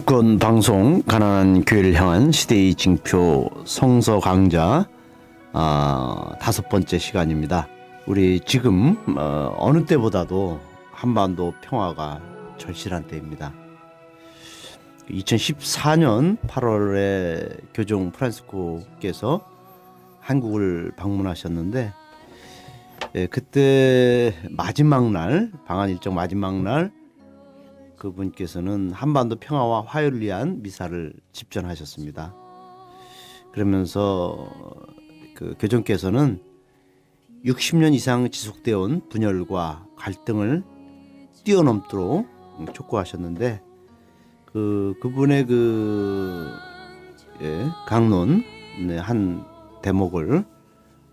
주권 방송 가난한 교회를 향한 시대의 징표 성서 강좌 아, 다섯 번째 시간입니다. 우리 지금 어, 어느 때보다도 한반도 평화가 절실한 때입니다. 2014년 8월에 교종 프란스코께서 한국을 방문하셨는데 예, 그때 마지막 날 방한 일정 마지막 날 그분께서는 한반도 평화와 화해를 위한 미사를 집전하셨습니다. 그러면서 그 교정께서는 60년 이상 지속되어 온 분열과 갈등을 뛰어넘도록 촉구하셨는데 그 그분의 그 예, 강론 네, 한 대목을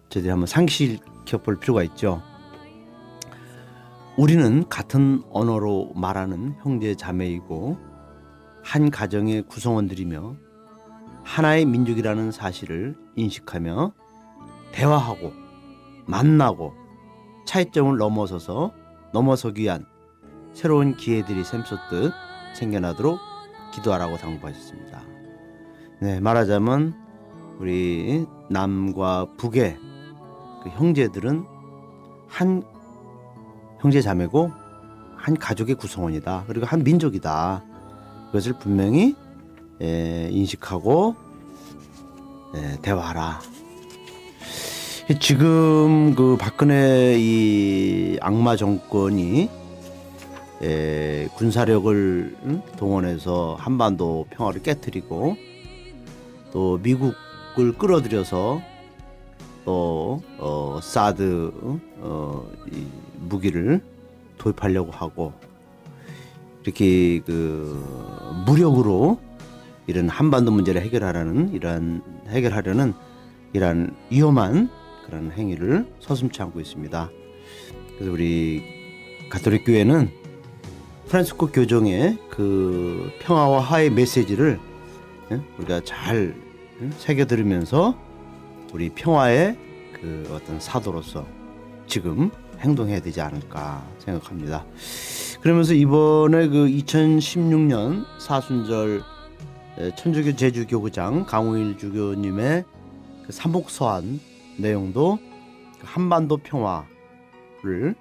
저희들이 한번 상시시켜 볼 필요가 있죠. 우리는 같은 언어로 말하는 형제 자매이고 한 가정의 구성원들이며 하나의 민족이라는 사실을 인식하며 대화하고 만나고 차이점을 넘어서서 넘어서기 위한 새로운 기회들이 샘솟듯 생겨나도록 기도하라고 당부하셨습니다. 네, 말하자면 우리 남과 북의 그 형제들은 한 형제 자매고 한 가족의 구성원이다. 그리고 한 민족이다. 그것을 분명히 에, 인식하고 에, 대화하라. 지금 그 박근혜 이 악마 정권이 에, 군사력을 동원해서 한반도 평화를 깨뜨리고 또 미국을 끌어들여서 또 어, 사드 어, 이 무기를 도입하려고 하고 이렇게 그 무력으로 이런 한반도 문제를 해결하라는 이러한 해결하려는 이러한 위험한 그런 행위를 서슴치 않고 있습니다. 그래서 우리 가톨릭 교회는 프란스코 교정의 그 평화와 화해 메시지를 예, 우리가 잘 새겨 들으면서 우리 평화의 그 어떤 사도로서 지금 행동해야 되지 않을까 생각합니다. 그러면서 이번에 그 2016년 사순절 천주교 제주교구장 강우일 주교님의 그 사목서한 내용도 그 한반도 평화를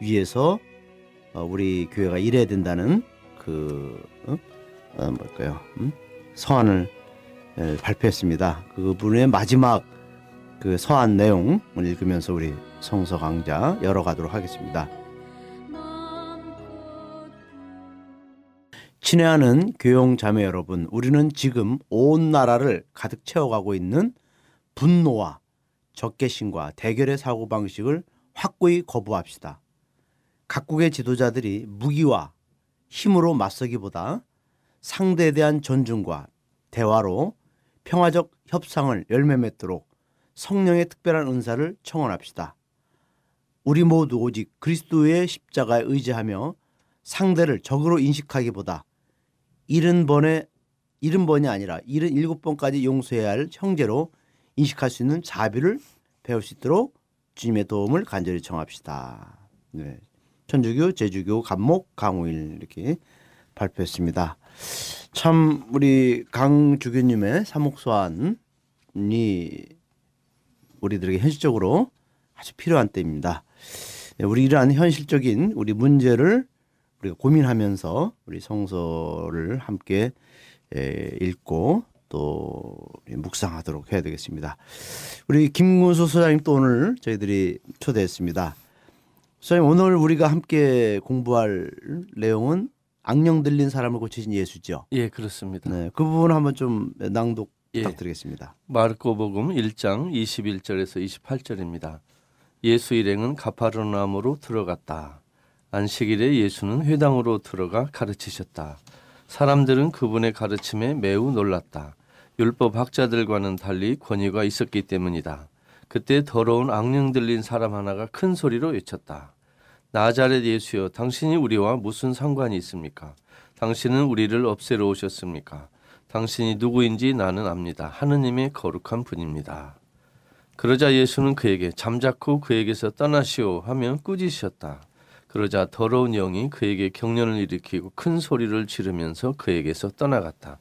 위해서 어, 우리 교회가 일해야 된다는 그 어? 어, 뭘까요? 음? 서한을 발표했습니다. 그분의 마지막 그 서한 내용을 읽으면서 우리 성서 강좌 열어가도록 하겠습니다. 친애하는 교용 자매 여러분, 우리는 지금 온 나라를 가득 채워가고 있는 분노와 적개심과 대결의 사고 방식을 확고히 거부합시다. 각국의 지도자들이 무기와 힘으로 맞서기보다 상대에 대한 존중과 대화로 평화적 협상을 열매 맺도록 성령의 특별한 은사를 청원합시다. 우리 모두 오직 그리스도의 십자가에 의지하며 상대를 적으로 인식하기보다 일흔 번에 일흔 번이 아니라 일흔 일곱 번까지 용서해야 할 형제로 인식할 수 있는 자비를 배울 수 있도록 주님의 도움을 간절히 청합시다. 네. 천주교, 제주교, 감목, 강우일 이렇게 발표했습니다. 참 우리 강 주교님의 사목소환이 우리들에게 현실적으로 아주 필요한 때입니다. 네, 우리 이러한 현실적인 우리 문제를 우리가 고민하면서 우리 성서를 함께 읽고 또 묵상하도록 해야 되겠습니다. 우리 김문수 소장님 또 오늘 저희들이 초대했습니다. 소장님 오늘 우리가 함께 공부할 내용은 악령 들린 사람을 고치신 예수죠. 예, 그렇습니다. 네, 그 부분 한번 좀 낭독 예. 부탁드리겠습니다. 마르코복음 1장 21절에서 28절입니다. 예수 일행은 가파르나움으로 들어갔다. 안식일에 예수는 회당으로 들어가 가르치셨다. 사람들은 그분의 가르침에 매우 놀랐다. 율법 학자들과는 달리 권위가 있었기 때문이다. 그때 더러운 악령 들린 사람 하나가 큰 소리로 외쳤다. 나자렛 예수여, 당신이 우리와 무슨 상관이 있습니까? 당신은 우리를 없애러 오셨습니까? 당신이 누구인지 나는 압니다. 하느님의 거룩한 분입니다. 그러자 예수는 그에게 잠자코 그에게서 떠나시오 하며 꾸짖으셨다. 그러자 더러운 영이 그에게 경련을 일으키고 큰 소리를 지르면서 그에게서 떠나갔다.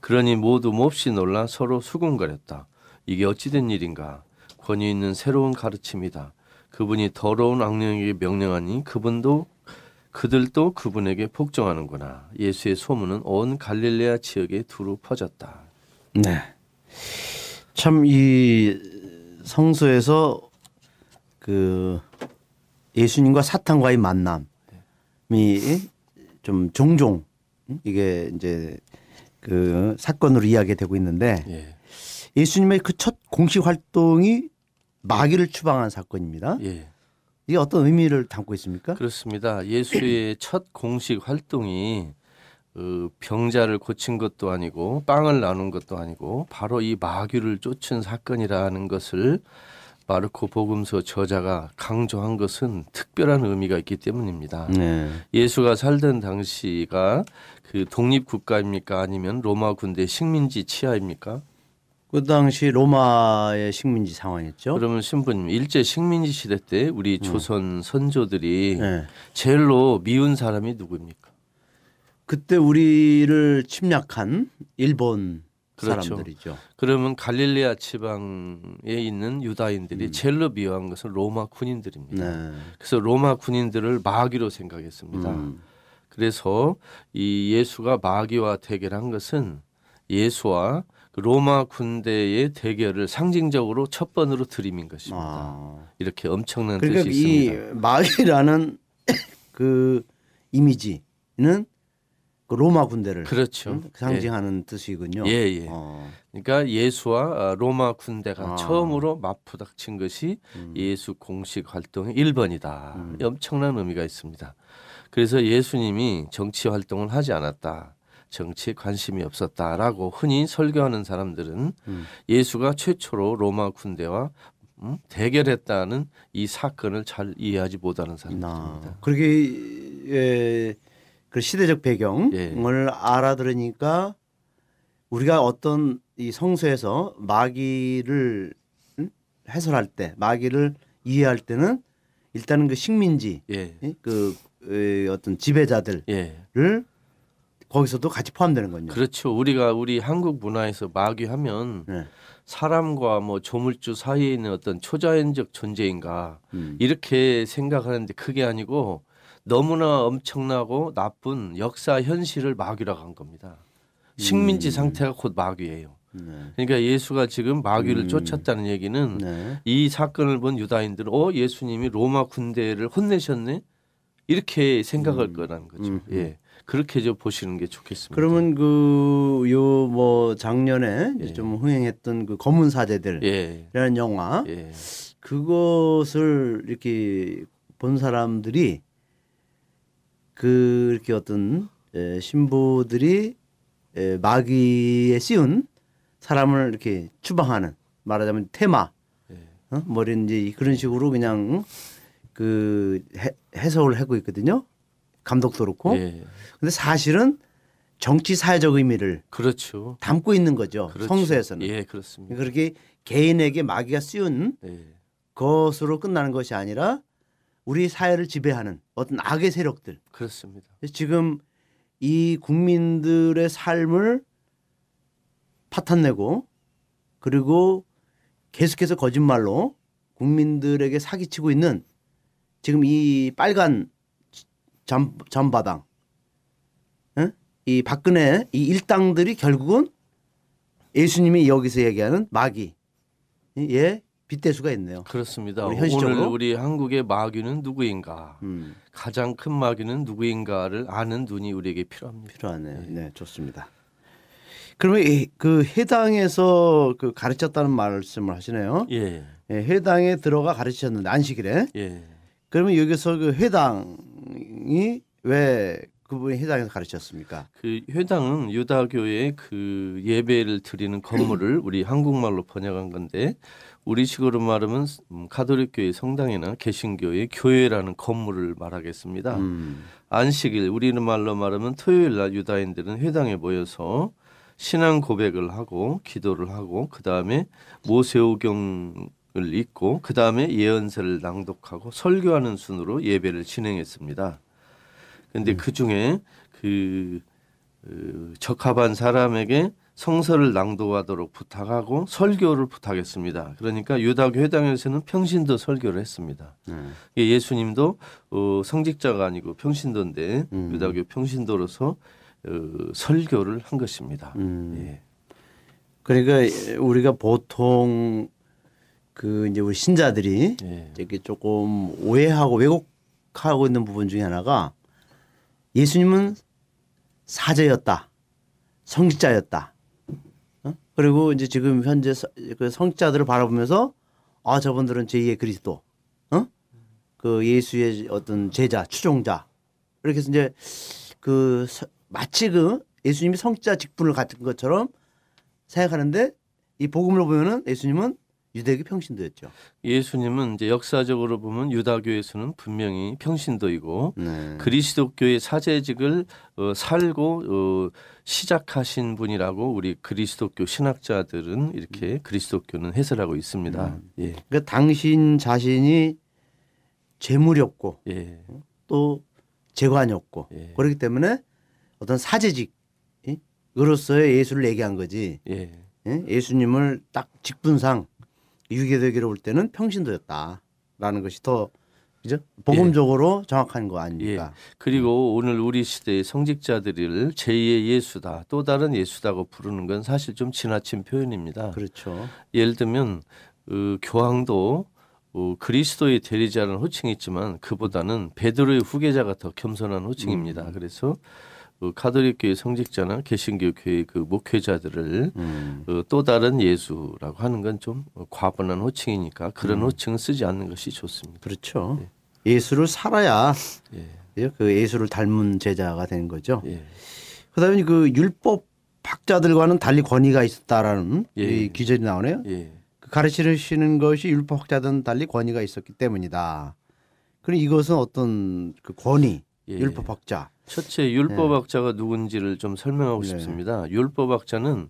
그러니 모두 몹시 놀라 서로 수군거렸다. 이게 어찌된 일인가? 권위 있는 새로운 가르침이다. 그분이 더러운 악령에게 명령하니 그분도 그들도 그분에게 복종하는구나. 예수의 소문은 온 갈릴레아 지역에 두루 퍼졌다. 네. 참 이 성서에서 그 예수님과 사탄과의 만남이 좀 종종 이게 이제 그 사건으로 이야기되고 있는데 예, 예수님의 그 첫 공식 활동이 마귀를 추방한 사건입니다. 예. 이게 어떤 의미를 담고 있습니까? 그렇습니다. 예수의 첫 공식 활동이 그 병자를 고친 것도 아니고 빵을 나눈 것도 아니고 바로 이 마귀를 쫓은 사건이라는 것을 마르코 복음서 저자가 강조한 것은 특별한 의미가 있기 때문입니다. 네. 예수가 살던 당시가 그 독립 국가입니까 아니면 로마 군대 식민지 치하입니까? 그 당시 로마의 식민지 상황이었죠. 그러면 신부님 일제 식민지 시대 때 우리 조선 선조들이 네. 제일로 미운 사람이 누구입니까? 그때 우리를 침략한 일본 그렇죠. 사람들이죠. 그러면 갈릴레아 지방에 있는 유다인들이 제일로 미워한 것은 로마 군인들입니다. 네. 그래서 로마 군인들을 마귀로 생각했습니다. 음. 그래서 이 예수가 마귀와 대결한 것은 예수와 그 로마 군대의 대결을 상징적으로 첫 번으로 들이민 것입니다. 아. 이렇게 엄청난 그러니까 뜻이 이 있습니다. 마귀라는 그 이미지는 그 로마 군대를 그렇죠. 음, 상징하는 뜻이군요. 예, 예. 어. 그러니까 예수와 아, 로마 군대가 아. 처음으로 맞부닥친 것이 음. 예수 공식 활동의 1번이다. 엄청난 의미가 있습니다. 그래서 예수님이 정치 활동을 하지 않았다. 정치에 관심이 없었다라고 흔히 설교하는 사람들은 음. 예수가 최초로 로마 군대와 음, 대결했다는 이 사건을 잘 이해하지 못하는 사람들입니다. 나. 그렇게 예, 그 시대적 배경을 예. 알아들으니까 우리가 어떤 이 성서에서 마귀를 음? 해설할 때 마귀를 이해할 때는 일단은 그 식민지 예, 예? 그 에, 어떤 지배자들을 예. 거기서도 같이 포함되는 거죠. 그렇죠. 우리가 우리 한국 문화에서 마귀하면 네. 사람과 뭐 조물주 사이에 있는 어떤 초자연적 존재인가 음. 이렇게 생각하는데 그게 아니고 너무나 엄청나고 나쁜 역사 현실을 마귀라고 한 겁니다. 식민지 상태가 곧 마귀예요. 네. 그러니까 예수가 지금 마귀를 음. 쫓았다는 얘기는 네. 이 사건을 본 유다인들은 어 예수님이 로마 군대를 혼내셨네 이렇게 생각할 거라는 거죠. 음. 예, 그렇게 좀 보시는 게 좋겠습니다. 그러면 그 요 뭐 작년에 예. 좀 흥행했던 그 검은 사제들이라는 예, 영화 예, 그것을 이렇게 본 사람들이 그 이렇게 어떤 에, 신부들이 에, 마귀에 씌운 사람을 이렇게 추방하는 말하자면 테마 예. 어? 뭐든지 그런 식으로 그냥 그 해, 해석을 하고 있거든요. 감독도 그렇고. 예, 근데 사실은 정치 사회적 의미를 그렇죠. 담고 있는 거죠. 그렇죠. 성서에서는. 예, 그렇습니다. 그렇게 개인에게 마귀가 씌운 예, 것으로 끝나는 것이 아니라 우리 사회를 지배하는 어떤 악의 세력들. 그렇습니다. 지금 이 국민들의 삶을 파탄내고 그리고 계속해서 거짓말로 국민들에게 사기치고 있는 지금 이 빨간 잠, 잠바당 응? 이 박근혜 이 일당들이 결국은 예수님이 여기서 얘기하는 마귀 예 빗대수가 있네요. 그렇습니다. 우리 현실적으로? 오늘 우리 한국의 마귀는 누구인가? 음, 가장 큰 마귀는 누구인가를 아는 눈이 우리에게 필요합니다. 필요하네요. 네, 좋습니다. 그러면 이- 그 해당에서 그 가르쳤다는 말씀을 하시네요. 예, 예, 해당에 들어가 가르치셨는데 안식일에 예. 그러면 여기서 그 회당이 왜 그분이 해당에서 가르쳤습니까? 그 회당은 유다교의 그 예배를 드리는 건물을 우리 한국말로 번역한 건데 우리식으로 말하면 음, 가톨릭교의 성당이나 개신교의 교회라는 건물을 말하겠습니다. 음, 안식일 우리는 말로 말하면 토요일 날 유다인들은 회당에 모여서 신앙 고백을 하고 기도를 하고 그 다음에 모세오경 을 읽고 그 다음에 예언서를 낭독하고 설교하는 순으로 예배를 진행했습니다. 그런데 그 중에 그 어, 적합한 사람에게 성서를 낭독하도록 부탁하고 설교를 부탁했습니다. 그러니까 유다교 회당에서는 평신도 설교를 했습니다. 음. 예, 예수님도 어, 성직자가 아니고 평신도인데 음. 유다교 평신도로서 어, 설교를 한 것입니다. 음. 예. 그러니까 우리가 보통 그 이제 우리 신자들이 예. 이렇게 조금 오해하고 왜곡하고 있는 부분 중에 하나가 예수님은 사제였다, 성직자였다. 어? 그리고 이제 지금 현재 서- 그 성직자들을 바라보면서 아 저분들은 제2의 그리스도, 어? 그 예수의 어떤 제자, 추종자 이렇게 해서 이제 그 서- 마치 그 예수님이 성직자 직분을 갖춘 것처럼 생각하는데 이 복음을 보면은 예수님은 유대교 평신도였죠. 예수님은 이제 역사적으로 보면 유다교에서는 분명히 평신도이고 네. 그리스도교의 사제직을 어, 살고 어, 시작하신 분이라고 우리 그리스도교 신학자들은 이렇게 그리스도교는 해설하고 있습니다. 예, 그러니까 당신 자신이 재물이 없고 예, 또 재관이 없고 예. 그렇기 때문에 어떤 사제직으로서의 예수를 얘기한 거지 예, 예? 예수님을 딱 직분상 유교되기로 볼 때는 평신도였다라는 것이 더 그죠 복음적으로 정확한 거 아닙니까? 그리고 오늘 우리 시대의 성직자들을 제2의 예수다, 또 다른 예수다고 부르는 건 사실 좀 지나친 표현입니다. 그렇죠. 예를 들면 어, 교황도 어, 그리스도의 대리자라는 호칭이 있지만 그보다는 베드로의 후계자가 더 겸손한 호칭입니다. 음. 그래서 어, 가톨릭 교회 성직자나 개신교 교회 그 목회자들을 음. 어, 또 다른 예수라고 하는 건 좀 과분한 호칭이니까 그런 음. 호칭은 쓰지 않는 것이 좋습니다. 그렇죠. 예 수를 살아야 예, 예, 그 예수를 닮은 제자가 되는 거죠. 예, 그다음에 그 율법 학자들과는 달리 권위가 있었다라는 예. 이 기절이 나오네요. 예, 그 가르치시는 것이 율법 학자들은 달리 권위가 있었기 때문이다. 그럼 이것은 어떤 그 권위, 예. 율법 학자. 첫째 율법학자가 누군지를 좀 설명하고 네. 싶습니다. 율법학자는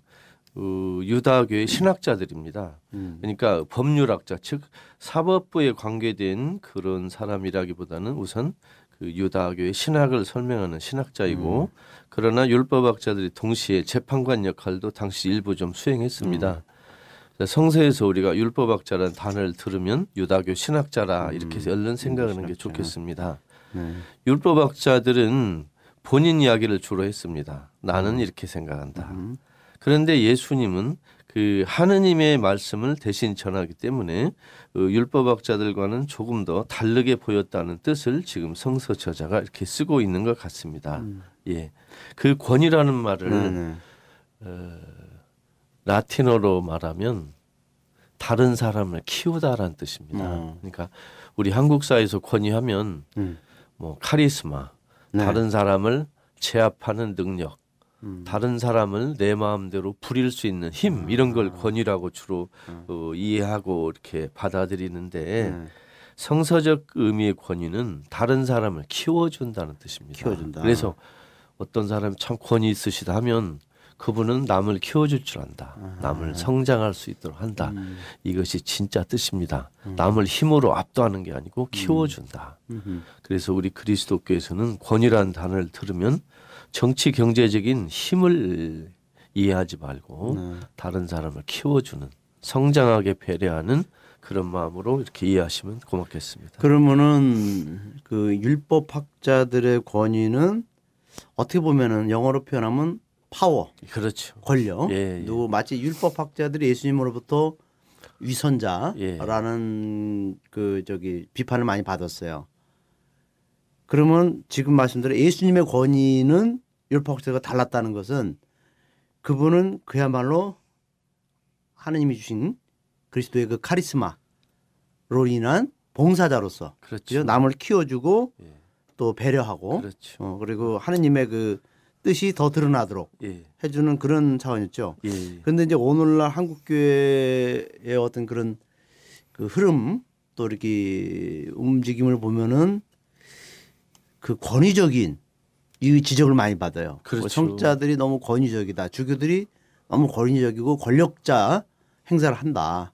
어, 유다교의 신학자들입니다. 음. 그러니까 법률학자 즉 사법부에 관계된 그런 사람이라기보다는 우선 그 유다교의 신학을 설명하는 신학자이고 그러나 율법학자들이 동시에 재판관 역할도 당시 일부 좀 수행했습니다. 성서에서 우리가 율법학자라는 단어를 들으면 유다교 신학자라 이렇게 해서 얼른 생각하는 게. 좋겠습니다. 네. 율법학자들은 본인 이야기를 주로 했습니다. 나는 이렇게 생각한다. 음. 그런데 예수님은 그 하느님의 말씀을 대신 전하기 때문에 어, 율법학자들과는 조금 더 다르게 보였다는 뜻을 지금 성서 저자가 이렇게 쓰고 있는 것 같습니다. 예, 그 권위라는 말을 네, 네. 라틴어로 말하면 다른 사람을 키우다라는 뜻입니다. 어. 그러니까 우리 한국사에서 권위하면 음. 뭐 카리스마, 네. 다른 사람을 제압하는 능력, 음. 다른 사람을 내 마음대로 부릴 수 있는 힘 이런 걸 권위라고 주로 어, 이해하고 이렇게 받아들이는데 네. 성서적 의미의 권위는 다른 사람을 키워준다는 뜻입니다. 키워준다. 그래서 어떤 사람이 참 권위 있으시다 하면 그분은 남을 키워줄 줄 안다. 남을 성장할 수 있도록 한다. 음. 이것이 진짜 뜻입니다. 남을 힘으로 압도하는 게 아니고 키워준다. 음흠. 그래서 우리 그리스도교에서는 권위라는 단어를 들으면 정치 경제적인 힘을 이해하지 말고 네. 다른 사람을 키워주는 성장하게 배려하는 그런 마음으로 이렇게 이해하시면 고맙겠습니다. 그러면은 그 율법 학자들의 권위는 어떻게 보면은 영어로 표현하면 파워, 그렇죠. 권력. 예, 예. 누구 마치 율법 학자들이 예수님으로부터 위선자라는 그 저기 비판을 많이 받았어요. 그러면 지금 말씀대로 예수님의 권위는 율법 학자가 달랐다는 것은 그분은 그야말로 하느님이 주신 그리스도의 그 카리스마로 인한 봉사자로서 그렇죠. 남을 키워주고 예. 또 배려하고 그렇죠. 어, 그리고 하느님의 그 뜻이 더 드러나도록 예. 해주는 그런 차원이었죠. 예. 그런데 이제 오늘날 한국 교회의 어떤 그런 그 흐름 또 이렇게 움직임을 보면은 그 권위적인 이 지적을 많이 받아요. 그렇죠. 뭐 성자들이 너무 권위적이다. 주교들이 너무 권위적이고 권력자 행사를 한다.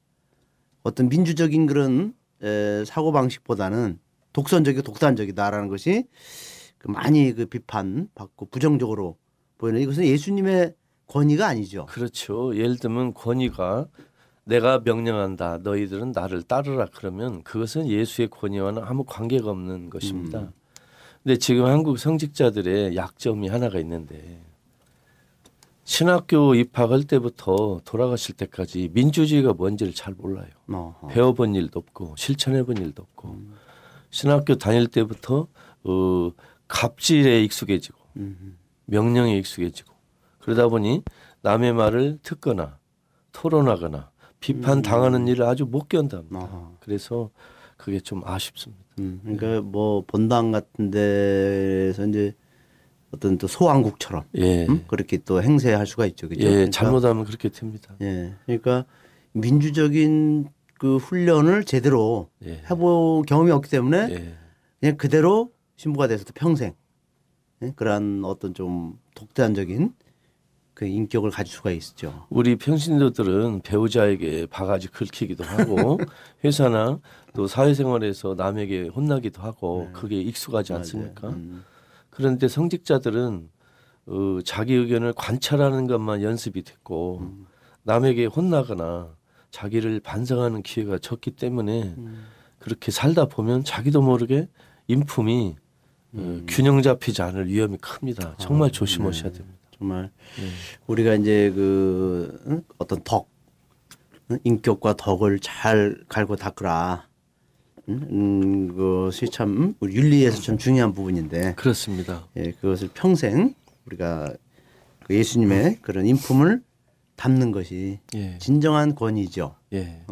어떤 민주적인 그런 에, 사고 방식보다는 독선적이고 독단적이다라는 것이 그 많이 그 비판받고 부정적으로 보이는 이것은 예수님의 권위가 아니죠. 그렇죠. 예를 들면 권위가 내가 명령한다. 너희들은 나를 따르라 그러면 그것은 예수의 권위와는 아무 관계가 없는 것입니다. 음. 근데 지금 한국 성직자들의 약점이 하나가 있는데 신학교 입학할 때부터 돌아가실 때까지 민주주의가 뭔지를 잘 몰라요. 어허. 배워본 일도 없고 실천해본 일도 없고 신학교 다닐 때부터 어, 갑질에 익숙해지고 음. 명령에 익숙해지고 그러다 보니 남의 말을 듣거나 토론하거나 비판 당하는 일을 아주 못 견답니다. 그래서 그게 좀 아쉽습니다. 음, 그러니까 뭐 본당 같은 데서 이제 어떤 또 소왕국처럼 예, 음? 그렇게 또 행세할 수가 있죠. 그죠? 예, 그러니까, 잘못하면 그렇게 됩니다. 예. 그러니까 민주적인 그 훈련을 제대로 예, 해본 경험이 없기 때문에 예, 그냥 그대로 신부가 돼서도 평생 예? 그러한 어떤 좀 독단적인 그 인격을 가질 수가 있죠. 우리 평신도들은 배우자에게 바가지 긁히기도 하고 회사나 또 사회생활에서 남에게 혼나기도 하고 그게 익숙하지 않습니까? 음. 그런데 성직자들은 어, 자기 의견을 관찰하는 것만 연습이 됐고 음. 남에게 혼나거나 자기를 반성하는 기회가 적기 때문에 음. 그렇게 살다 보면 자기도 모르게 인품이 어, 균형 잡히지 않을 위험이 큽니다. 정말 조심하셔야 됩니다. 정말 예. 우리가 이제 그 응? 어떤 덕 응? 인격과 덕을 잘 갈고 닦으라. 응? 음, 그것이 참 우리 윤리에서 참 중요한 부분인데 그렇습니다. 예, 그것을 평생 우리가 그 예수님의 그런 인품을 담는 것이 예, 진정한 권위죠. 예,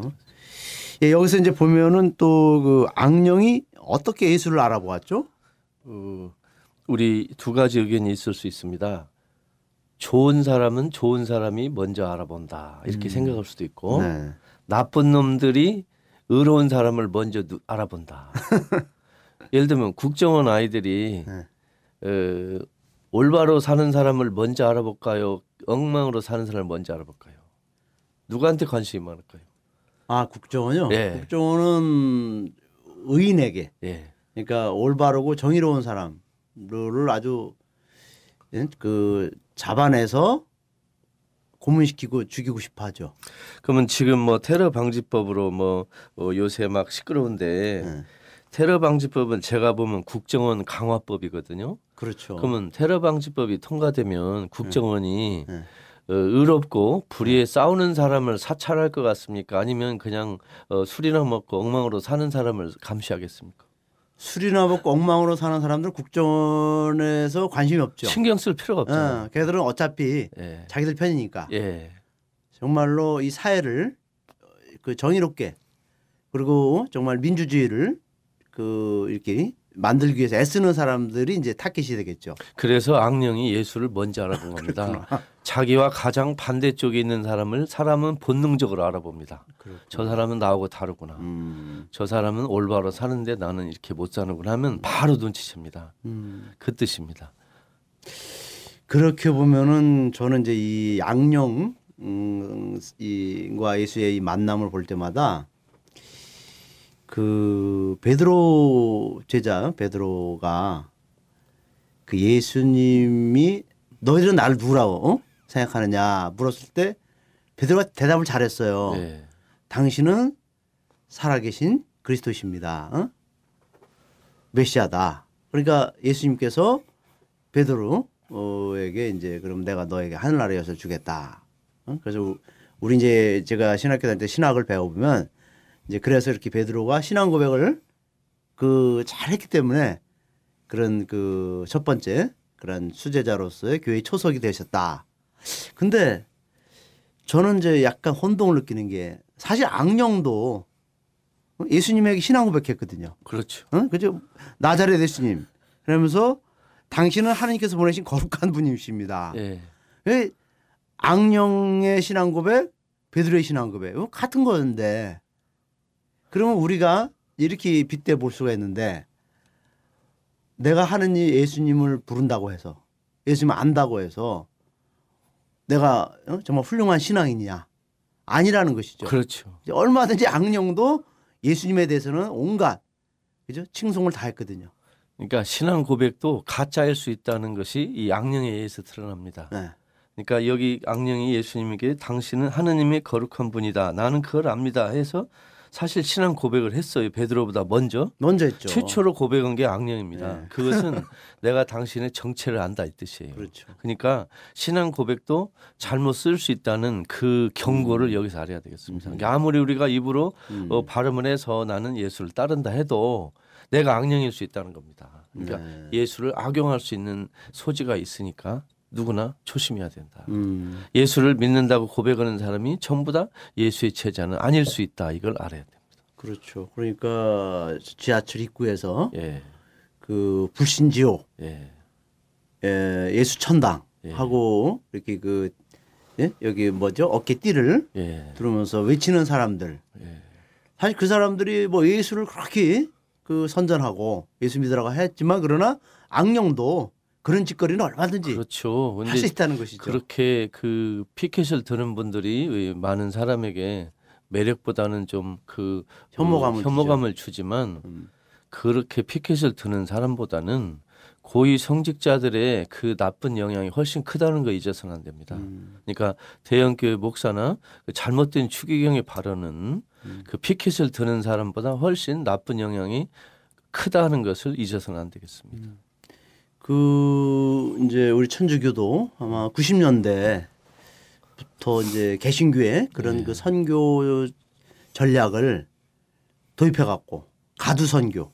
예, 여기서 이제 보면은 또 그 악령이 어떻게 예수를 알아보았죠? 어, 우리 두 가지 의견이 있을 수 있습니다. 좋은 사람은 좋은 사람이 먼저 알아본다 이렇게 생각할 수도 있고 네. 나쁜 놈들이 의로운 사람을 먼저 누- 알아본다. 예를 들면 국정원 아이들이 네. 어, 올바로 사는 사람을 먼저 알아볼까요? 엉망으로 사는 사람을 먼저 알아볼까요? 누구한테 관심이 많을까요? 아 국정원요. 예. 국정원은 의인에게 예, 그러니까 올바르고 정의로운 사람들을 아주 예? 그 잡아내서 고문시키고 죽이고 싶어 하죠. 그러면 지금 뭐 테러 방지법으로 뭐 어, 요새 막 시끄러운데 네. 테러 방지법은 제가 보면 국정원 강화법이거든요. 그렇죠. 그러면 테러 방지법이 통과되면 국정원이 네. 어, 의롭고 불의에 싸우는 사람을 사찰할 것 같습니까? 아니면 그냥 어, 술이나 먹고 엉망으로 사는 사람을 감시하겠습니까? 술이나 먹고 엉망으로 사는 사람들 국정원에서 관심이 없죠. 신경 쓸 필요가 없잖아요. 어, 걔들은 어차피 예. 자기들 편이니까 예. 정말로 이 사회를 그 정의롭게 그리고 정말 민주주의를 그 이렇게 만들기 위해서 애쓰는 사람들이 이제 타겟이 되겠죠. 그래서 악령이 예수를 먼저 알아본 겁니다. 자기와 가장 반대쪽에 있는 사람을 사람은 본능적으로 알아봅니다. 저 사람은 나하고 다르구나. 음, 저 사람은 올바로 사는데 나는 이렇게 못 사는구나 하면 바로 눈치챕니다. 음. 그 뜻입니다. 그렇게 보면은 저는 이제 이 양령 음, 이과 예수의 이 만남을 볼 때마다 그 베드로 제자 베드로가 그 예수님이 너희들은 나를 누구라고 어? 생각하느냐 물었을 때 베드로가 대답을 잘했어요. 예. 당신은 살아계신 그리스도십니다. 어? 메시아다. 그러니까 예수님께서 베드로에게 이제 그럼 내가 너에게 하늘나라의 엿을 주겠다. 어? 그래서 우- 우리 이제 제가 신학교 다닐 때 신학을 배워보면 이제 그래서 이렇게 베드로가 신앙 고백을 그 잘했기 때문에 그런 그 첫 번째 그런 수제자로서의 교회 초석이 되셨다. 근데 저는 이제 약간 혼동을 느끼는 게 사실 악령도 예수님에게 신앙 고백했거든요. 그렇죠. 어? 그죠? 나자렛 예수님. 그러면서 당신은 하나님께서 보내신 거룩한 분이십니다. 예. 왜 악령의 신앙 고백, 베드로의 신앙 고백 어? 같은 거였는데 그러면 우리가 이렇게 빗대 볼 수가 있는데 내가 하느님 예수님을 부른다고 해서 예수님을 안다고 해서 내가 어? 정말 훌륭한 신앙이냐 아니라는 것이죠. 그렇죠. 얼마든지 악령도 예수님에 대해서는 온갖 그죠 칭송을 다 했거든요. 그러니까 신앙 고백도 가짜일 수 있다는 것이 이 악령에 의해서 드러납니다. 네. 그러니까 여기 악령이 예수님에게 당신은 하느님의 거룩한 분이다. 나는 그걸 압니다. 해서 사실 신앙 고백을 했어요. 베드로보다 먼저. 먼저 했죠. 최초로 고백한 게 악령입니다. 네. 그것은 내가 당신의 정체를 안다 이 뜻이에요. 그렇죠. 그러니까 신앙 고백도 잘못 쓸 수 있다는 그 경고를 음. 여기서 알아야 되겠습니다. 그러니까 아무리 우리가 입으로 음. 어, 발음을 해서 나는 예수를 따른다 해도 내가 악령일 수 있다는 겁니다. 그러니까 네. 예수를 악용할 수 있는 소지가 있으니까 누구나 조심해야 된다. 음. 예수를 믿는다고 고백하는 사람이 전부 다 예수의 제자는 아닐 수 있다. 이걸 알아야 됩니다. 그렇죠. 그러니까 지하철 입구에서 예, 그 불신지옥, 예, 예, 예수 천당 예. 하고 이렇게 그 예? 여기 뭐죠 어깨띠를 예, 들으면서 외치는 사람들. 예. 사실 그 사람들이 뭐 예수를 그렇게 그 선전하고 예수 믿으라고 했지만 그러나 악령도 그런 짓거리는 얼마든지 그렇죠. 할 수 있다는 것이죠. 그렇게 그 피켓을 드는 분들이 많은 사람에게 매력보다는 좀그 혐오감을 혐오감을 주지만 음. 그렇게 피켓을 드는 사람보다는 고위 성직자들의 그 나쁜 영향이 훨씬 크다는 거 잊어서는 안 됩니다. 음. 그러니까 대형교회 목사나 그 잘못된 추기경의 발언은 음. 그 피켓을 드는 사람보다 훨씬 나쁜 영향이 크다는 것을 잊어서는 안 되겠습니다. 그 이제 우리 천주교도 아마 90년대부터 이제 개신교의 그런 네. 그 선교 전략을 도입해 갖고 가두 선교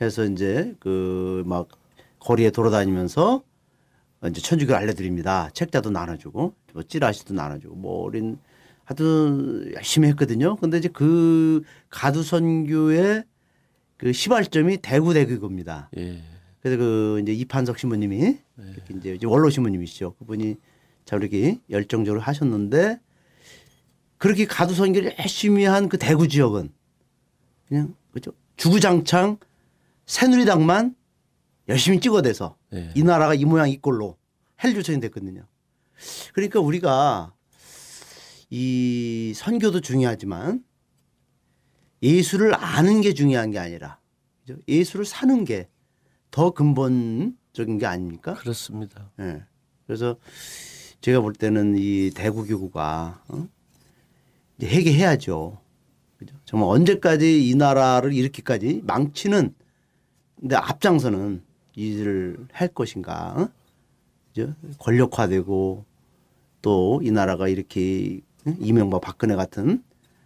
해서 이제 그 막 거리에 돌아다니면서 이제 천주교를 알려드립니다. 책자도 나눠주고 뭐 찌라시도 나눠주고 뭐 어린 하여튼 열심히 했거든요. 근데 이제 그 가두 선교의 그 시발점이 대구 대교입니다. 예. 그래서 그 이제 이판석 신부님이 네. 이제 원로 신부님이시죠. 그분이 참 이렇게 열정적으로 하셨는데 그렇게 가두 선교를 열심히 한 그 대구 지역은 그냥 그죠 주구장창 새누리당만 열심히 찍어대서 예. 이 나라가 이 모양 이 꼴로 헬조선이 됐거든요. 그러니까 우리가 이 선교도 중요하지만 예수를 아는 게 중요한 게 아니라? 예수를 사는 게 더 근본적인 게 아닙니까? 그렇습니다. 예. 그래서 제가 볼 때는 이 대구 교구가 어? 이제 회개해야죠. 그죠? 정말 언제까지 이 나라를 이렇게까지 망치는 근데 앞장서는 일을 할 것인가? 어? 그죠? 권력화되고 또 이 나라가 이렇게 응? 이명박 박근혜 같은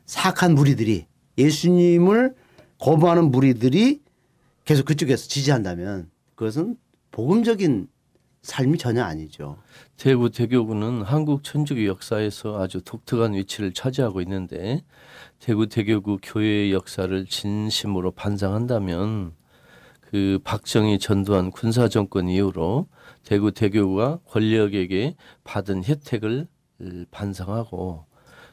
사악한 무리들이 예수님을 거부하는 무리들이 계속 그쪽에서 지지한다면 그것은 복음적인 삶이 전혀 아니죠. 대구 대교구는 한국 천주교 역사에서 아주 독특한 위치를 차지하고 있는데 대구 대교구 교회의 역사를 진심으로 반상한다면 그 박정희 전두환 군사 정권 이후로 대구 대교구가 권력에게 받은 혜택을 반상하고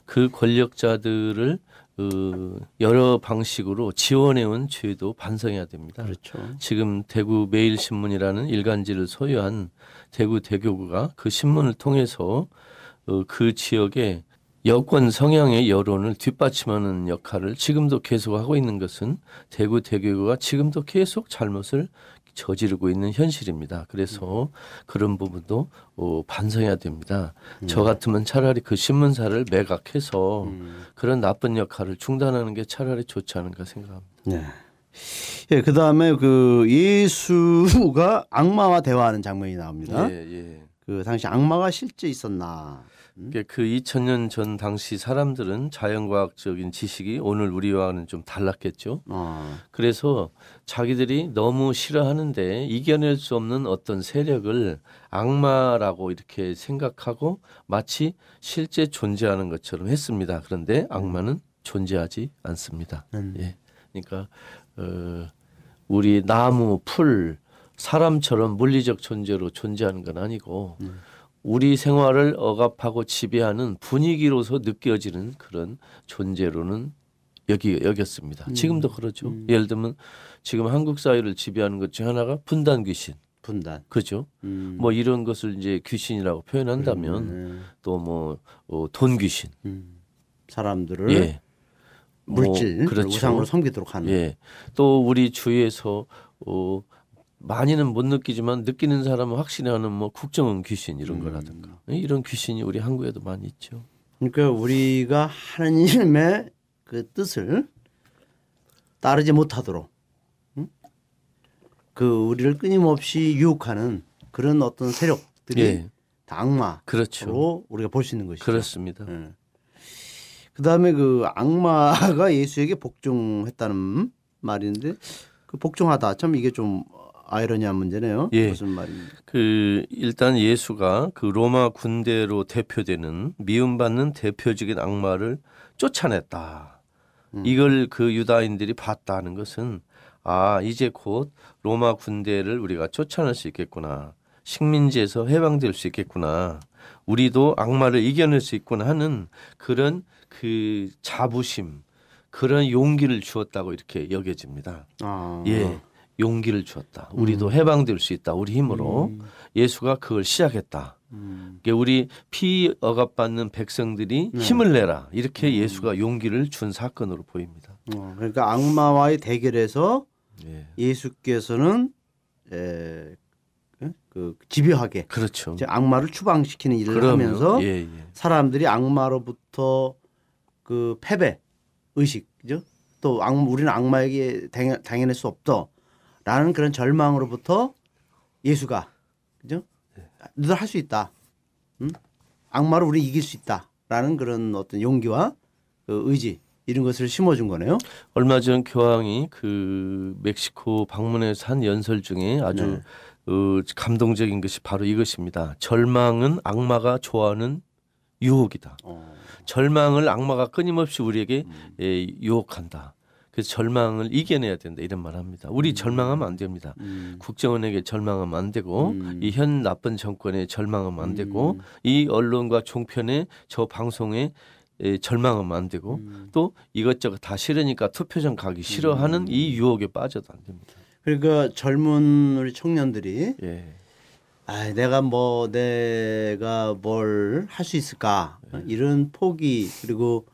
그 권력자들을 어, 여러 방식으로 지원해온 죄도 반성해야 됩니다. 그렇죠. 지금 대구 매일신문이라는 일간지를 소유한 대구 대교구가 그 신문을 통해서 어, 그 지역의 여권 성향의 여론을 뒷받침하는 역할을 지금도 계속하고 있는 것은 대구 대교구가 지금도 계속 잘못을 저지르고 있는 현실입니다. 그래서 그런 부분도 어, 반성해야 됩니다. 저 같으면 차라리 그 신문사를 매각해서 음. 그런 나쁜 역할을 중단하는 게 차라리 좋지 않은가 생각합니다. 네. 예, 그 다음에 그 예수가 악마와 대화하는 장면이 나옵니다. 예, 예. 그 당시 악마가 실제 있었나? 그그 2000년 전 당시 사람들은 자연과학적인 지식이 오늘 우리와는 좀 달랐겠죠. 어, 그래서 자기들이 너무 싫어하는데 이겨낼 수 없는 어떤 세력을 악마라고 이렇게 생각하고 마치 실제 존재하는 것처럼 했습니다. 그런데 악마는 존재하지 않습니다. 음. 예. 그러니까 어, 우리 나무, 풀, 사람처럼 물리적 존재로 존재하는 건 아니고 우리 생활을 억압하고 지배하는 분위기로서 느껴지는 그런 존재로는 여기 여겼습니다. 지금도 그러죠. 예를 들면 지금 한국 사회를 지배하는 것 중 하나가 분단 귀신, 분단. 그죠? 음. 뭐 이런 것을 이제 귀신이라고 표현한다면 네. 또뭐 어, 돈 귀신, 음. 사람들을 예. 물질 뭐, 그렇죠. 우상으로 섬기도록 하는. 예. 또 우리 주위에서 어 많이는 못 느끼지만 느끼는 사람은 확실히 하는 뭐 국정원 귀신 이런 음. 거라든가 예, 이런 귀신이 우리 한국에도 많이 있죠. 그러니까 우리가 하나님의 그 뜻을 따르지 못하도록 응? 그 우리를 끊임없이 유혹하는 그런 어떤 세력들이 예. 다 악마로 그렇죠. 우리가 볼 수 있는 것이죠. 그렇습니다. 예. 그다음에 그 악마가 예수에게 복종했다는 말인데 그 복종하다 참 이게 좀 아이러니한 문제네요. 예. 무슨 말입니까? 그 일단 예수가 그 로마 군대로 대표되는 미움받는 대표적인 악마를 쫓아냈다. 음. 이걸 그 유다인들이 봤다는 것은 아 이제 곧 로마 군대를 우리가 쫓아낼 수 있겠구나. 식민지에서 해방될 수 있겠구나. 우리도 악마를 이겨낼 수 있구나 하는 그런 그 자부심, 그런 용기를 주었다고 이렇게 여겨집니다. 아. 예, 용기를 주었다. 우리도 해방될 수 있다. 우리 힘으로 예수가 그걸 시작했다. 음. 우리 피 억압받는 백성들이 네. 힘을 내라. 이렇게 예수가 용기를 준 사건으로 보입니다. 어, 그러니까 악마와의 대결에서 예. 예수께서는 에, 그 집요하게 그렇죠. 이제 악마를 추방시키는 일을 그러면 하면서 예, 예. 사람들이 악마로부터 그 패배 의식이죠. 또 악, 우리는 악마에게 당해, 당해낼 수 없다 라는 그런 절망으로부터 예수가 그죠? 너들 할 수 있다. 응? 악마를 우리 이길 수 있다라는 그런 어떤 용기와 그 의지 이런 것을 심어준 거네요. 얼마 전 교황이 그 멕시코 방문해서 한 연설 중에 아주 네. 어, 감동적인 것이 바로 이것입니다. 절망은 악마가 좋아하는 유혹이다. 어. 절망을 악마가 끊임없이 우리에게 음. 예, 유혹한다. 그래서 절망을 이겨내야 된다 이런 말 합니다. 우리 절망하면 안 됩니다. 음. 국정원에게 절망하면 안 되고 음. 이현 나쁜 정권에 절망하면 안 되고 이 언론과 종편에 저 방송에 에, 절망하면 안 되고 음. 또 이것저것 다 싫으니까 투표장 가기 싫어하는 이 유혹에 빠져도 안 됩니다. 그러니까 젊은 우리 청년들이 예. 아, 내가 뭐 내가 뭘 할 수 있을까 네. 이런 포기 그리고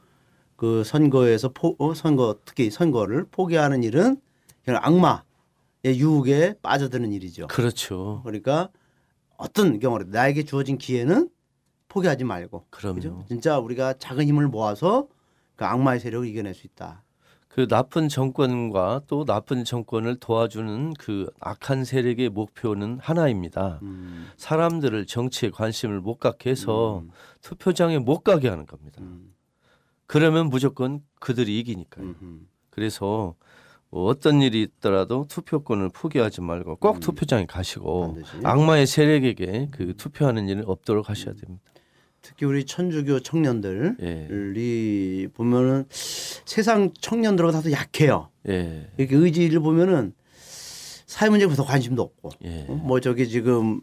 그 선거에서 포, 어, 선거 특히 선거를 포기하는 일은 그냥 악마의 유혹에 빠져드는 일이죠. 그렇죠. 그러니까 어떤 경우로 나에게 주어진 기회는 포기하지 말고 그럼요. 진짜 우리가 작은 힘을 모아서 그 악마의 세력을 이겨낼 수 있다. 그 나쁜 정권과 또 나쁜 정권을 도와주는 그 악한 세력의 목표는 하나입니다. 음, 사람들을 정치에 관심을 못 갖게 해서 투표장에 못 가게 하는 겁니다. 음, 그러면 무조건 그들이 이기니까요. 음, 음. 그래서 뭐 어떤 일이 있더라도 투표권을 포기하지 말고 꼭 투표장에 가시고 반드시. 악마의 세력에게 그 투표하는 일은 없도록 하셔야 됩니다. 특히 우리 천주교 청년들이 예. 보면은 세상 청년들하고 다소 약해요. 예. 이렇게 의지를 보면은 사회 문제에 더 관심도 없고. 예. 어? 뭐 저기 지금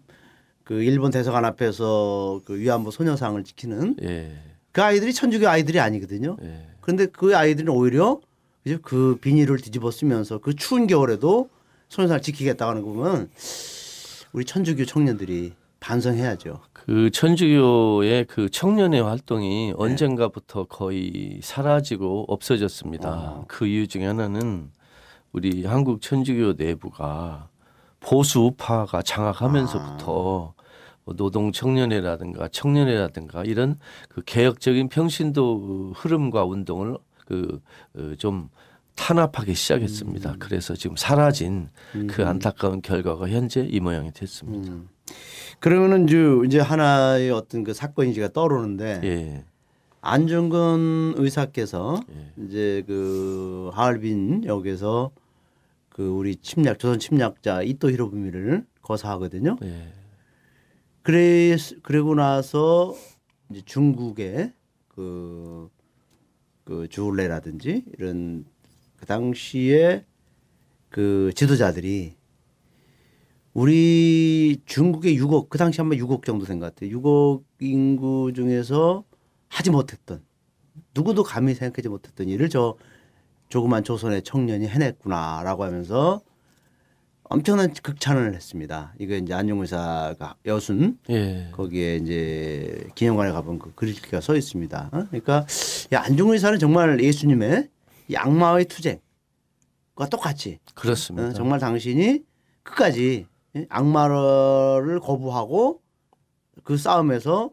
그 일본 대사관 앞에서 그 위안부 소녀상을 지키는 예. 그 아이들이 천주교 아이들이 아니거든요. 예. 그런데 그 아이들은 오히려 그죠? 그 비닐을 뒤집어 쓰면서 그 추운 겨울에도 소녀상을 지키겠다고 하는 거 보면 우리 천주교 청년들이 반성해야죠. 그 천주교의 그 청년의 활동이 네. 언젠가부터 거의 사라지고 없어졌습니다. 아. 그 이유 중에 하나는 우리 한국 천주교 내부가 보수 우파가 장악하면서부터 아. 뭐 노동 청년회라든가 청년회라든가 이런 그 개혁적인 평신도 흐름과 운동을 그좀 탄압하기 시작했습니다. 음. 그래서 지금 사라진 그 안타까운 결과가 현재 이 모양이 됐습니다. 음. 그러면은 이제 이제 하나의 어떤 그 사건이 제가 떠오르는데 예. 안중근 의사께서 예. 이제 그 하얼빈 역에서 그 우리 침략 조선 침략자 이토 히로부미를 거사하거든요. 예. 그래 그러고 나서 이제 중국의 그, 그 주울레라든지 이런 그 당시에 그 지도자들이 우리 중국의 6억 그 당시 아마 6억 정도 된 것 같아요. 6억 인구 중에서 하지 못했던 누구도 감히 생각하지 못했던 일을 저 조그만 조선의 청년이 해냈구나라고 하면서 엄청난 극찬을 했습니다. 이거 이제 안중 의사가 여순 예. 거기에 이제 기념관에 가본 그 글귀가 써 있습니다. 어? 그러니까 야, 안중 의사는 정말 예수님의 이 악마의 투쟁과 똑같이 그렇습니다. 어, 정말 당신이 끝까지 예? 악마를 거부하고 그 싸움에서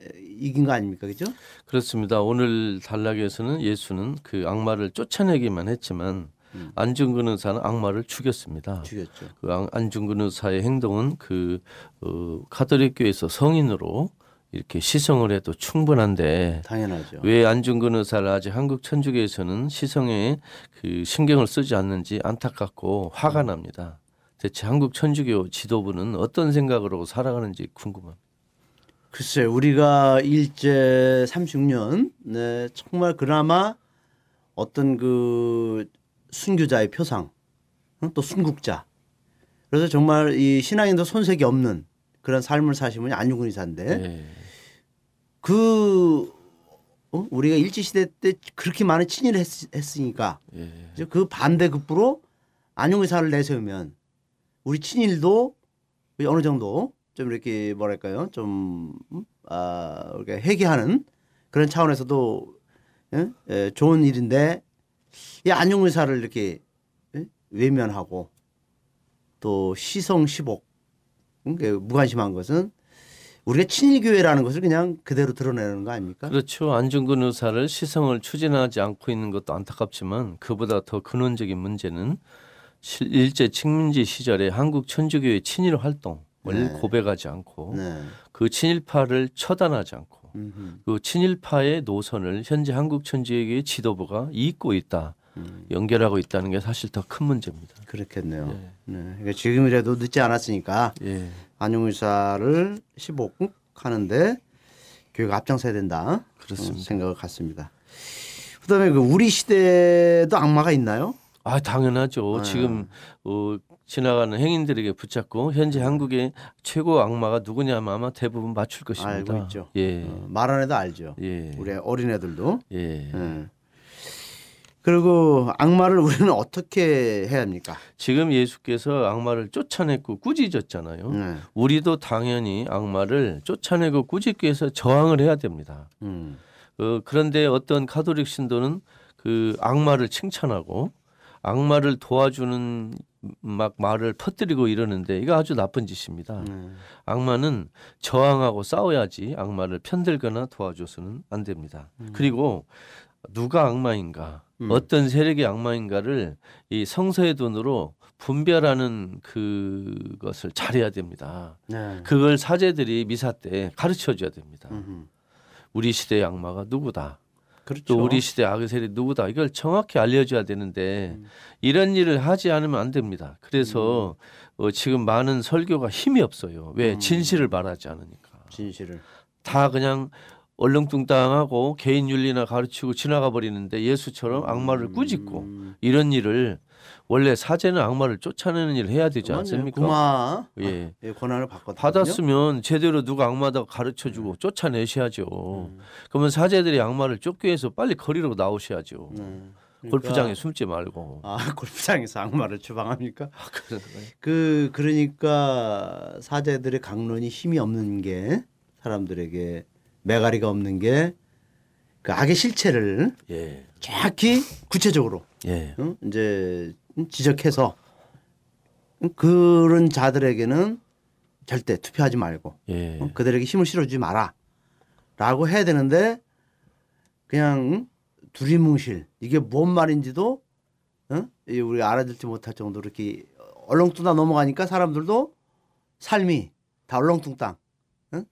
에, 이긴 거 아닙니까, 그죠? 그렇습니다. 오늘 단락에서는 예수는 그 악마를 쫓아내기만 했지만 음. 안중근 의사는 악마를 죽였습니다. 죽였죠. 그 안- 안중근 의사의 행동은 그 어, 가톨릭 교회에서 성인으로 이렇게 시성을 해도 충분한데 당연하죠. 왜 안중근 의사를 아직 한국 천주교에서는 시성에 그 신경을 쓰지 않는지 안타깝고 화가 납니다. 대체 한국 천주교 지도부는 어떤 생각으로 살아가는지 궁금합니다. 글쎄, 우리가 일제 36년, 네, 정말 그나마 어떤 그 순교자의 표상, 응? 또 순국자. 그래서 정말 이 신앙인도 손색이 없는 그런 삶을 사신 분이 안중근 의사인데 예. 그 어? 우리가 일제 시대 때 그렇게 많은 친일을 했, 했으니까 예. 이제 그 반대급부로 안중 의사를 내세우면 우리 친일도 어느 정도 좀 이렇게 뭐랄까요 좀 음? 아, 우리가 회개하는 그런 차원에서도 예? 예, 좋은 일인데 이 안중 의사를 이렇게 예? 외면하고 또 시성 시복 음? 그 무관심한 것은 우리가 친일교회라는 것을 그냥 그대로 드러내는 거 아닙니까? 그렇죠. 안중근 의사를 시성을 추진하지 않고 있는 것도 안타깝지만 그보다 더 근원적인 문제는 실- 일제 식민지 시절에 한국 천주교의 친일 활동을 네. 고백하지 않고 네. 그 친일파를 처단하지 않고 음흠. 그 친일파의 노선을 현재 한국 천주교의 지도부가 잇고 있다. 음. 연결하고 있다는 게 사실 더 큰 문제입니다. 그렇겠네요. 예. 네. 그러니까 지금이라도 늦지 않았으니까 예. 안용 의사를 15국 하는데 교회가 앞장서야 된다. 그렇습니다. 어, 생각을 갖습니다. 그다음에 그 우리 시대도 악마가 있나요? 아 당연하죠. 네. 지금 어, 지나가는 행인들에게 붙잡고 현재 한국의 최고 악마가 누구냐면 아마 대부분 맞출 것입니다. 알고 있죠. 예, 어, 말안 해도 알죠. 예, 우리 어린애들도. 예. 예. 그리고 악마를 우리는 어떻게 해야 합니까? 지금 예수께서 악마를 쫓아냈고 꾸짖었잖아요. 네. 우리도 당연히 악마를 쫓아내고 꾸짖기 위해서 저항을 해야 됩니다. 음. 어, 그런데 어떤 가톨릭 신도는 그 악마를 칭찬하고 악마를 도와주는 막 말을 퍼뜨리고 이러는데 이거 아주 나쁜 짓입니다. 네. 악마는 저항하고 싸워야지 악마를 편들거나 도와줘서는 안 됩니다. 그리고 누가 악마인가, 음. 어떤 세력이 악마인가를 이 성서의 돈으로 분별하는 그것을 잘해야 됩니다. 네. 그걸 사제들이 미사 때 가르쳐 줘야 됩니다. 음흠. 우리 시대의 악마가 누구다. 그렇죠. 또 우리 시대 악의 세력이 누구다. 이걸 정확히 알려줘야 되는데 음. 이런 일을 하지 않으면 안 됩니다. 그래서 어, 지금 많은 설교가 힘이 없어요. 왜 음. 진실을 말하지 않으니까. 진실을. 다 그냥 얼렁뚱땅하고 개인 윤리나 가르치고 지나가 버리는데 예수처럼 악마를 꾸짖고 음. 이런 일을 원래 사제는 악마를 쫓아내는 일을 해야 되지 않습니까? 구마 예. 예, 권한을 받거든요. 받았으면 제대로 누가 악마다 가르쳐주고 쫓아내셔야죠. 음. 그러면 사제들이 악마를 쫓기 위해서 빨리 거리로 나오셔야죠. 네. 그러니까- 골프장에 숨지 말고. 아 골프장에서 악마를 추방합니까? 아. 그 그러니까 사제들의 강론이 힘이 없는 게 사람들에게 매가리가 없는 게 그 악의 실체를 예, 정확히 구체적으로 예, 응? 이제 지적해서 그런 자들에게는 절대 투표하지 말고 예. 어? 그들에게 힘을 실어주지 마라라고 해야 되는데 그냥 두리뭉실 이게 뭔 말인지도 어? 이 우리 알아듣지 못할 정도로 이렇게 얼렁뚱땅 넘어가니까 사람들도 삶이 다 얼렁뚱땅 어?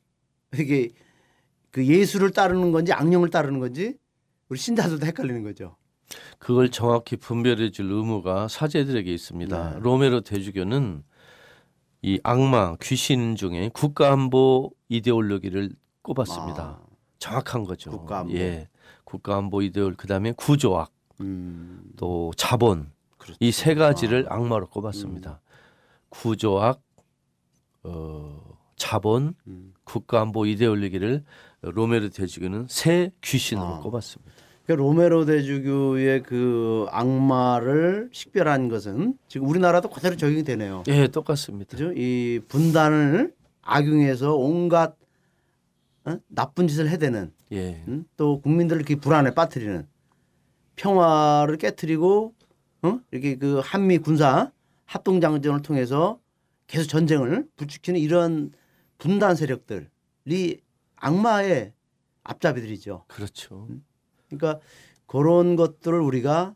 이게 그 예수를 따르는 건지 악령을 따르는 건지 우리 신자들도 헷갈리는 거죠. 그걸 정확히 분별해 줄 의무가 사제들에게 있습니다. 네. 로메로 대주교는 이 악마, 귀신 중에 국가안보 이데올로기를 꼽았습니다. 아, 정확한 거죠. 국가안보. 예. 국가안보 이데올 그다음에 구조악, 음, 또 자본 그렇죠. 이세 가지를 악마로 꼽았습니다. 구조악, 어, 자본, 음. 국가안보 이데올로기를 로메르 대주교는 새 귀신으로 아. 꼽았습니다. 그 로메로 대주교의 그 악마를 식별한 것은 지금 우리나라도 그대로 적용이 되네요. 예, 똑같습니다. 그죠? 이 분단을 악용해서 온갖 어? 나쁜 짓을 해대는 예. 음? 또 국민들을 이렇게 불안에 빠뜨리는 평화를 깨뜨리고 어? 이렇게 그 한미 군사 합동 장전을 통해서 계속 전쟁을 부추기는 이런 분단 세력들이 악마의 앞잡이들이죠. 그렇죠. 그러니까 그런 것들을 우리가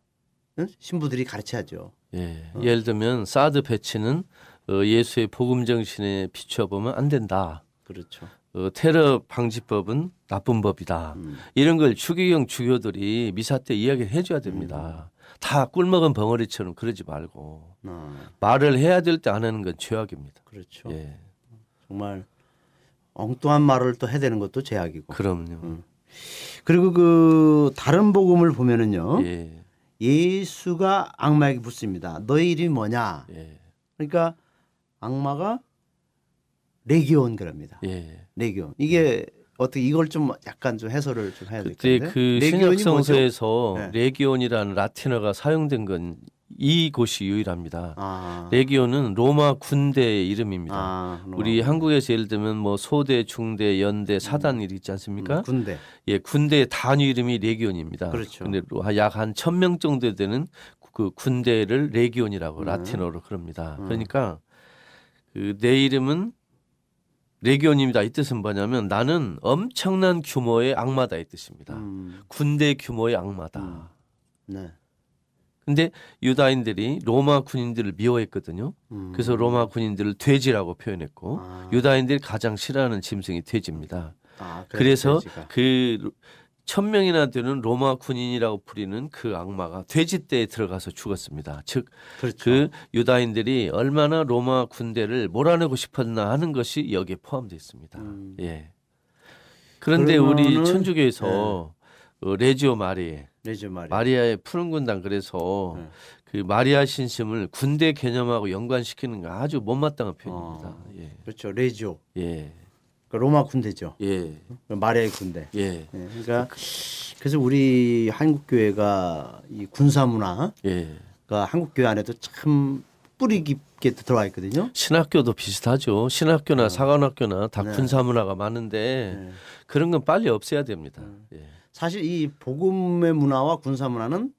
응? 신부들이 가르쳐야죠. 예. 어. 예를 들면 사드 배치는 어, 예수의 복음 정신에 비추어 보면 안 된다. 그렇죠. 어, 테러 방지법은 나쁜 법이다. 음. 이런 걸 추기경 주교들이 미사 때 이야기를 해줘야 됩니다. 다 꿀먹은 벙어리처럼 그러지 말고 어, 말을 해야 될 때 안 하는 건 죄악입니다. 그렇죠. 예, 정말 엉뚱한 말을 또 해대는 것도 제약이고. 그럼요. 음. 그리고 그 다른 복음을 보면은요. 예, 예수가 악마에게 묻습니다. 너의 이름이 뭐냐? 예, 그러니까 악마가 레기온 그럽니다. 예. 레기온. 이게 어떻게 이걸 좀 약간 좀 해설을 좀 해야 될 그때 텐데. 그 레기온이 신약 뭐죠? 성서에서 네. 레기온이라는 라틴어가 사용된 건 이곳이 유일합니다. 아, 레기온은 로마 군대의 이름입니다. 아, 우리 한국에서 예를 들면 뭐 소대, 중대, 연대, 사단 일 있지 않습니까? 음, 군대. 예, 군대의 단위 이름이 레기온입니다. 그렇죠. 근데 약한 천 명 정도 되는 그 군대를 레기온이라고 음. 라틴어로 그럽니다. 그러니까 그 내 이름은 레기온입니다. 이 뜻은 뭐냐면 나는 엄청난 규모의 악마다 이 뜻입니다. 음, 군대 규모의 악마다. 음. 네. 근데 유다인들이 로마 군인들을 미워했거든요. 음. 그래서 로마 군인들을 돼지라고 표현했고 아. 유다인들이 가장 싫어하는 짐승이 돼지입니다. 아, 그래서 돼지가. 그 천 명이나 되는 로마 군인이라고 불리는 그 악마가 돼지떼에 들어가서 죽었습니다. 즉, 그렇죠. 그 유다인들이 얼마나 로마 군대를 몰아내고 싶었나 하는 것이 여기에 포함되어 있습니다. 음. 예. 그런데 우리 그러면은- 천주교에서 어, 레지오 마리에 레지 말이. 마리아의 푸른 군단 그래서 네. 그 마리아 신심을 군대 개념하고 연관시키는 게 아주 못마땅한 표현입니다. 어. 예. 그렇죠. 레지오. 예. 그 로마 군대죠. 예. 그 마리아의 군대. 예. 예, 그러니까 그래서 우리 한국 교회가 이 군사 문화가 예. 한국 교회 안에도 참 뿌리 깊게 들어와 있거든요. 신학교도 비슷하죠. 신학교나 사관학교나 다 어. 네. 군사 문화가 많은데 네. 그런 건 빨리 없애야 됩니다. 예. 사실 이 복음의 문화와 군사 문화는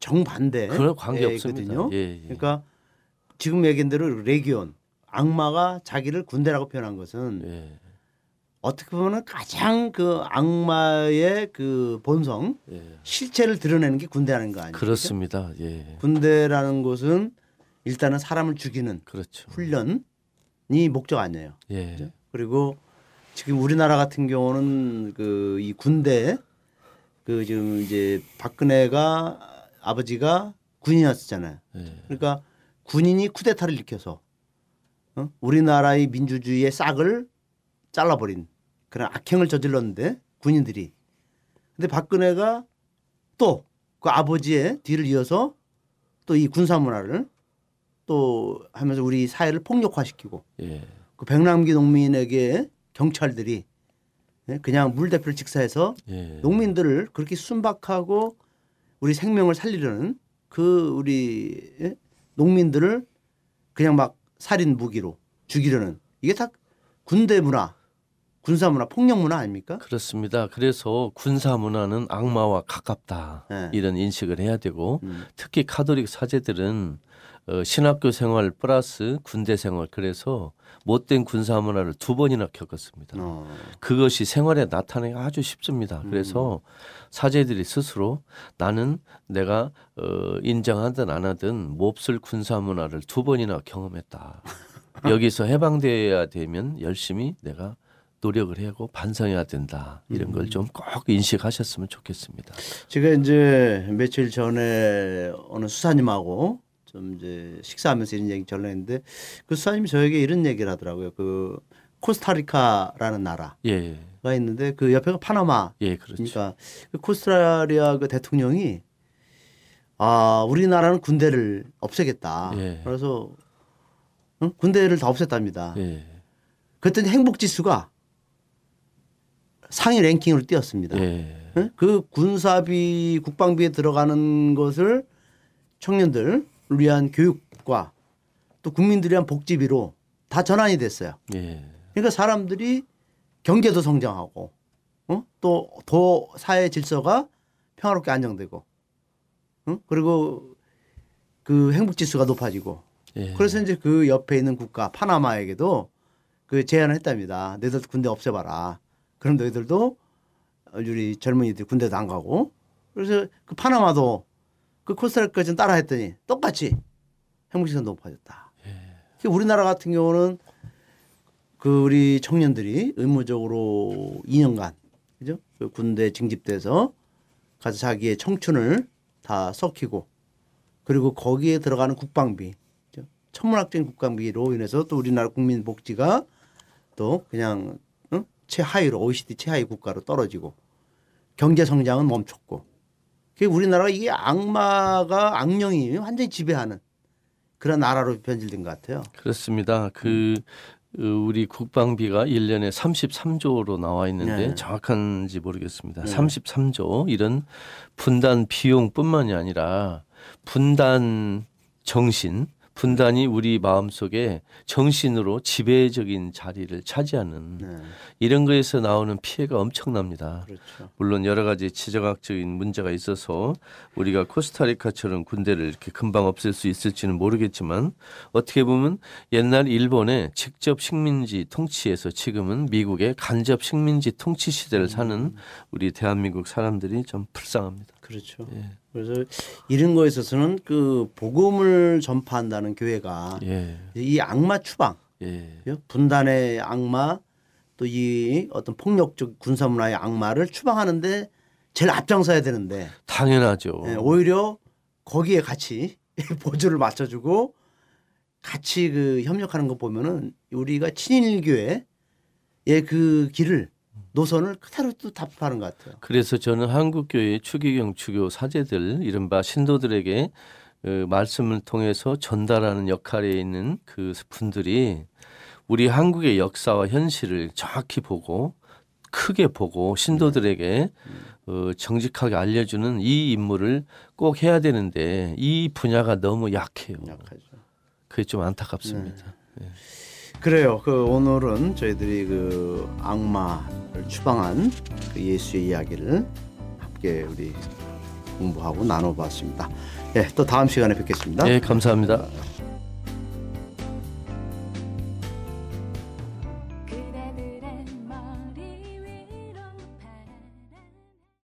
정반대. 그런 관계 없습니다. 거든요. 예, 예. 그러니까 지금 얘기한 대로 레기온 악마가 자기를 군대라고 표현한 것은 예. 어떻게 보면 가장 그 악마의 그 본성 예. 실체를 드러내는 게 군대라는 거 아니에요? 그렇습니다. 예. 군대라는 것은 일단은 사람을 죽이는 그렇죠. 훈련이 목적 아니에요. 예. 그리고 지금 우리나라 같은 경우는 그 이 군대 그 지금 이제 박근혜가 아버지가 군인이었잖아요. 예. 그러니까 군인이 쿠데타를 일으켜서 어? 우리나라의 민주주의의 싹을 잘라버린 그런 악행을 저질렀는데 군인들이 근데 박근혜가 또 그 아버지의 뒤를 이어서 또 이 군사 문화를 또 하면서 우리 사회를 폭력화시키고 예. 그 백남기 농민에게 경찰들이 예, 그냥 물대포를 직사해서 예. 농민들을 그렇게 순박하고 우리 생명을 살리려는 그 우리 예? 농민들을 그냥 막 살인 무기로 죽이려는 이게 다 군대 문화, 군사 문화, 폭력 문화 아닙니까? 그렇습니다. 그래서 군사 문화는 악마와 가깝다 예. 이런 인식을 해야 되고 음. 특히 카톨릭 사제들은 어, 신학교 생활 플러스 군대 생활 그래서 못된 군사 문화를 두 번이나 겪었습니다. 어. 그것이 생활에 나타나기 아주 쉽습니다. 그래서 사제들이 스스로 나는 내가 어, 인정하든 안 하든 몹쓸 군사 문화를 두 번이나 경험했다. 여기서 해방돼야 되면 열심히 내가 노력을 하고 반성해야 된다. 이런 걸 좀 꼭 인식하셨으면 좋겠습니다. 제가 이제 며칠 전에 어느 수사님하고 좀 이제 식사하면서 이런 얘기 전했는데 그 수사님이 저에게 이런 얘기를 하더라고요. 그 코스타리카라는 나라가 예, 있는데 그 옆에가 파나마 예, 그렇죠. 그러니까 그 코스타리아 그 대통령이 아 우리나라는 군대를 없애겠다. 예. 그래서 응? 군대를 다 없앴답니다. 예, 그랬더니 행복 지수가 상위 랭킹으로 뛰었습니다. 예, 예? 그 군사비 국방비에 들어가는 것을 청년들 위한 교육과 또 국민들을 위한 복지비로 다 전환이 됐어요. 예. 그러니까 사람들이 경제도 성장하고 어? 또더 사회 질서가 평화롭게 안정되고 어? 그리고 그 행복 지수가 높아지고 예. 그래서 이제 그 옆에 있는 국가 파나마에게도 그 제안을 했답니다. 너희들 군대 없애봐라. 그럼 너희들도 우리 젊은이들 군대도 안 가고 그래서 그 파나마도 그좀 따라 했더니 똑같이 행복지수가 높아졌다. 그 우리나라 같은 경우는 그 우리 청년들이 의무적으로 2년간 그죠? 그 군대 징집돼서 가서 자기의 청춘을 다 썩히고 그리고 거기에 들어가는 국방비 그죠? 천문학적인 국방비로 인해서 또 우리나라 국민 복지가 또 그냥 응? 최하위로 OECD 최하위 국가로 떨어지고 경제 성장은 멈췄고 그 우리나라가 이게 악마가 악령이 완전히 지배하는 그런 나라로 변질된 것 같아요. 그렇습니다. 그 어, 우리 국방비가 1년에 33조로 나와 있는데 네. 정확한지 모르겠습니다. 네. 33조 이런 분단 비용뿐만이 아니라 분단 정신, 분단이 우리 마음속에 정신으로 지배적인 자리를 차지하는 네, 이런 거에서 나오는 피해가 엄청납니다. 그렇죠. 물론 여러 가지 지정학적인 문제가 있어서 우리가 코스타리카처럼 군대를 이렇게 금방 없앨 수 있을지는 모르겠지만 어떻게 보면 옛날 일본의 직접 식민지 통치에서 지금은 미국의 간접 식민지 통치 시대를 사는 우리 대한민국 사람들이 좀 불쌍합니다. 그렇죠. 예. 그래서 이런 거에 있어서는 그 복음을 전파한다는 교회가 예. 이 악마 추방, 예. 분단의 악마, 또 이 어떤 폭력적 군사 문화의 악마를 추방하는데 제일 앞장서야 되는데 당연하죠. 예, 오히려 거기에 같이 보조를 맞춰주고 같이 그 협력하는 거 보면은 우리가 친일교회의 그 길을 노선을 그대로 또 답하는 것 같아요. 그래서 저는 한국교회 추기경 추교 사제들 이른바 신도들에게 그 말씀을 통해서 전달하는 역할에 있는 그 분들이 우리 한국의 역사와 현실을 정확히 보고 크게 보고 신도들에게 어, 정직하게 알려주는 이 임무를 꼭 해야 되는데 이 분야가 너무 약해요. 약하죠. 그게 좀 안타깝습니다. 그래요. 그 오늘은 저희들이 그 악마를 추방한 그 예수의 이야기를 함께 우리 공부하고 나눠봤습니다. 예, 또 다음 시간에 뵙겠습니다. 네, 감사합니다.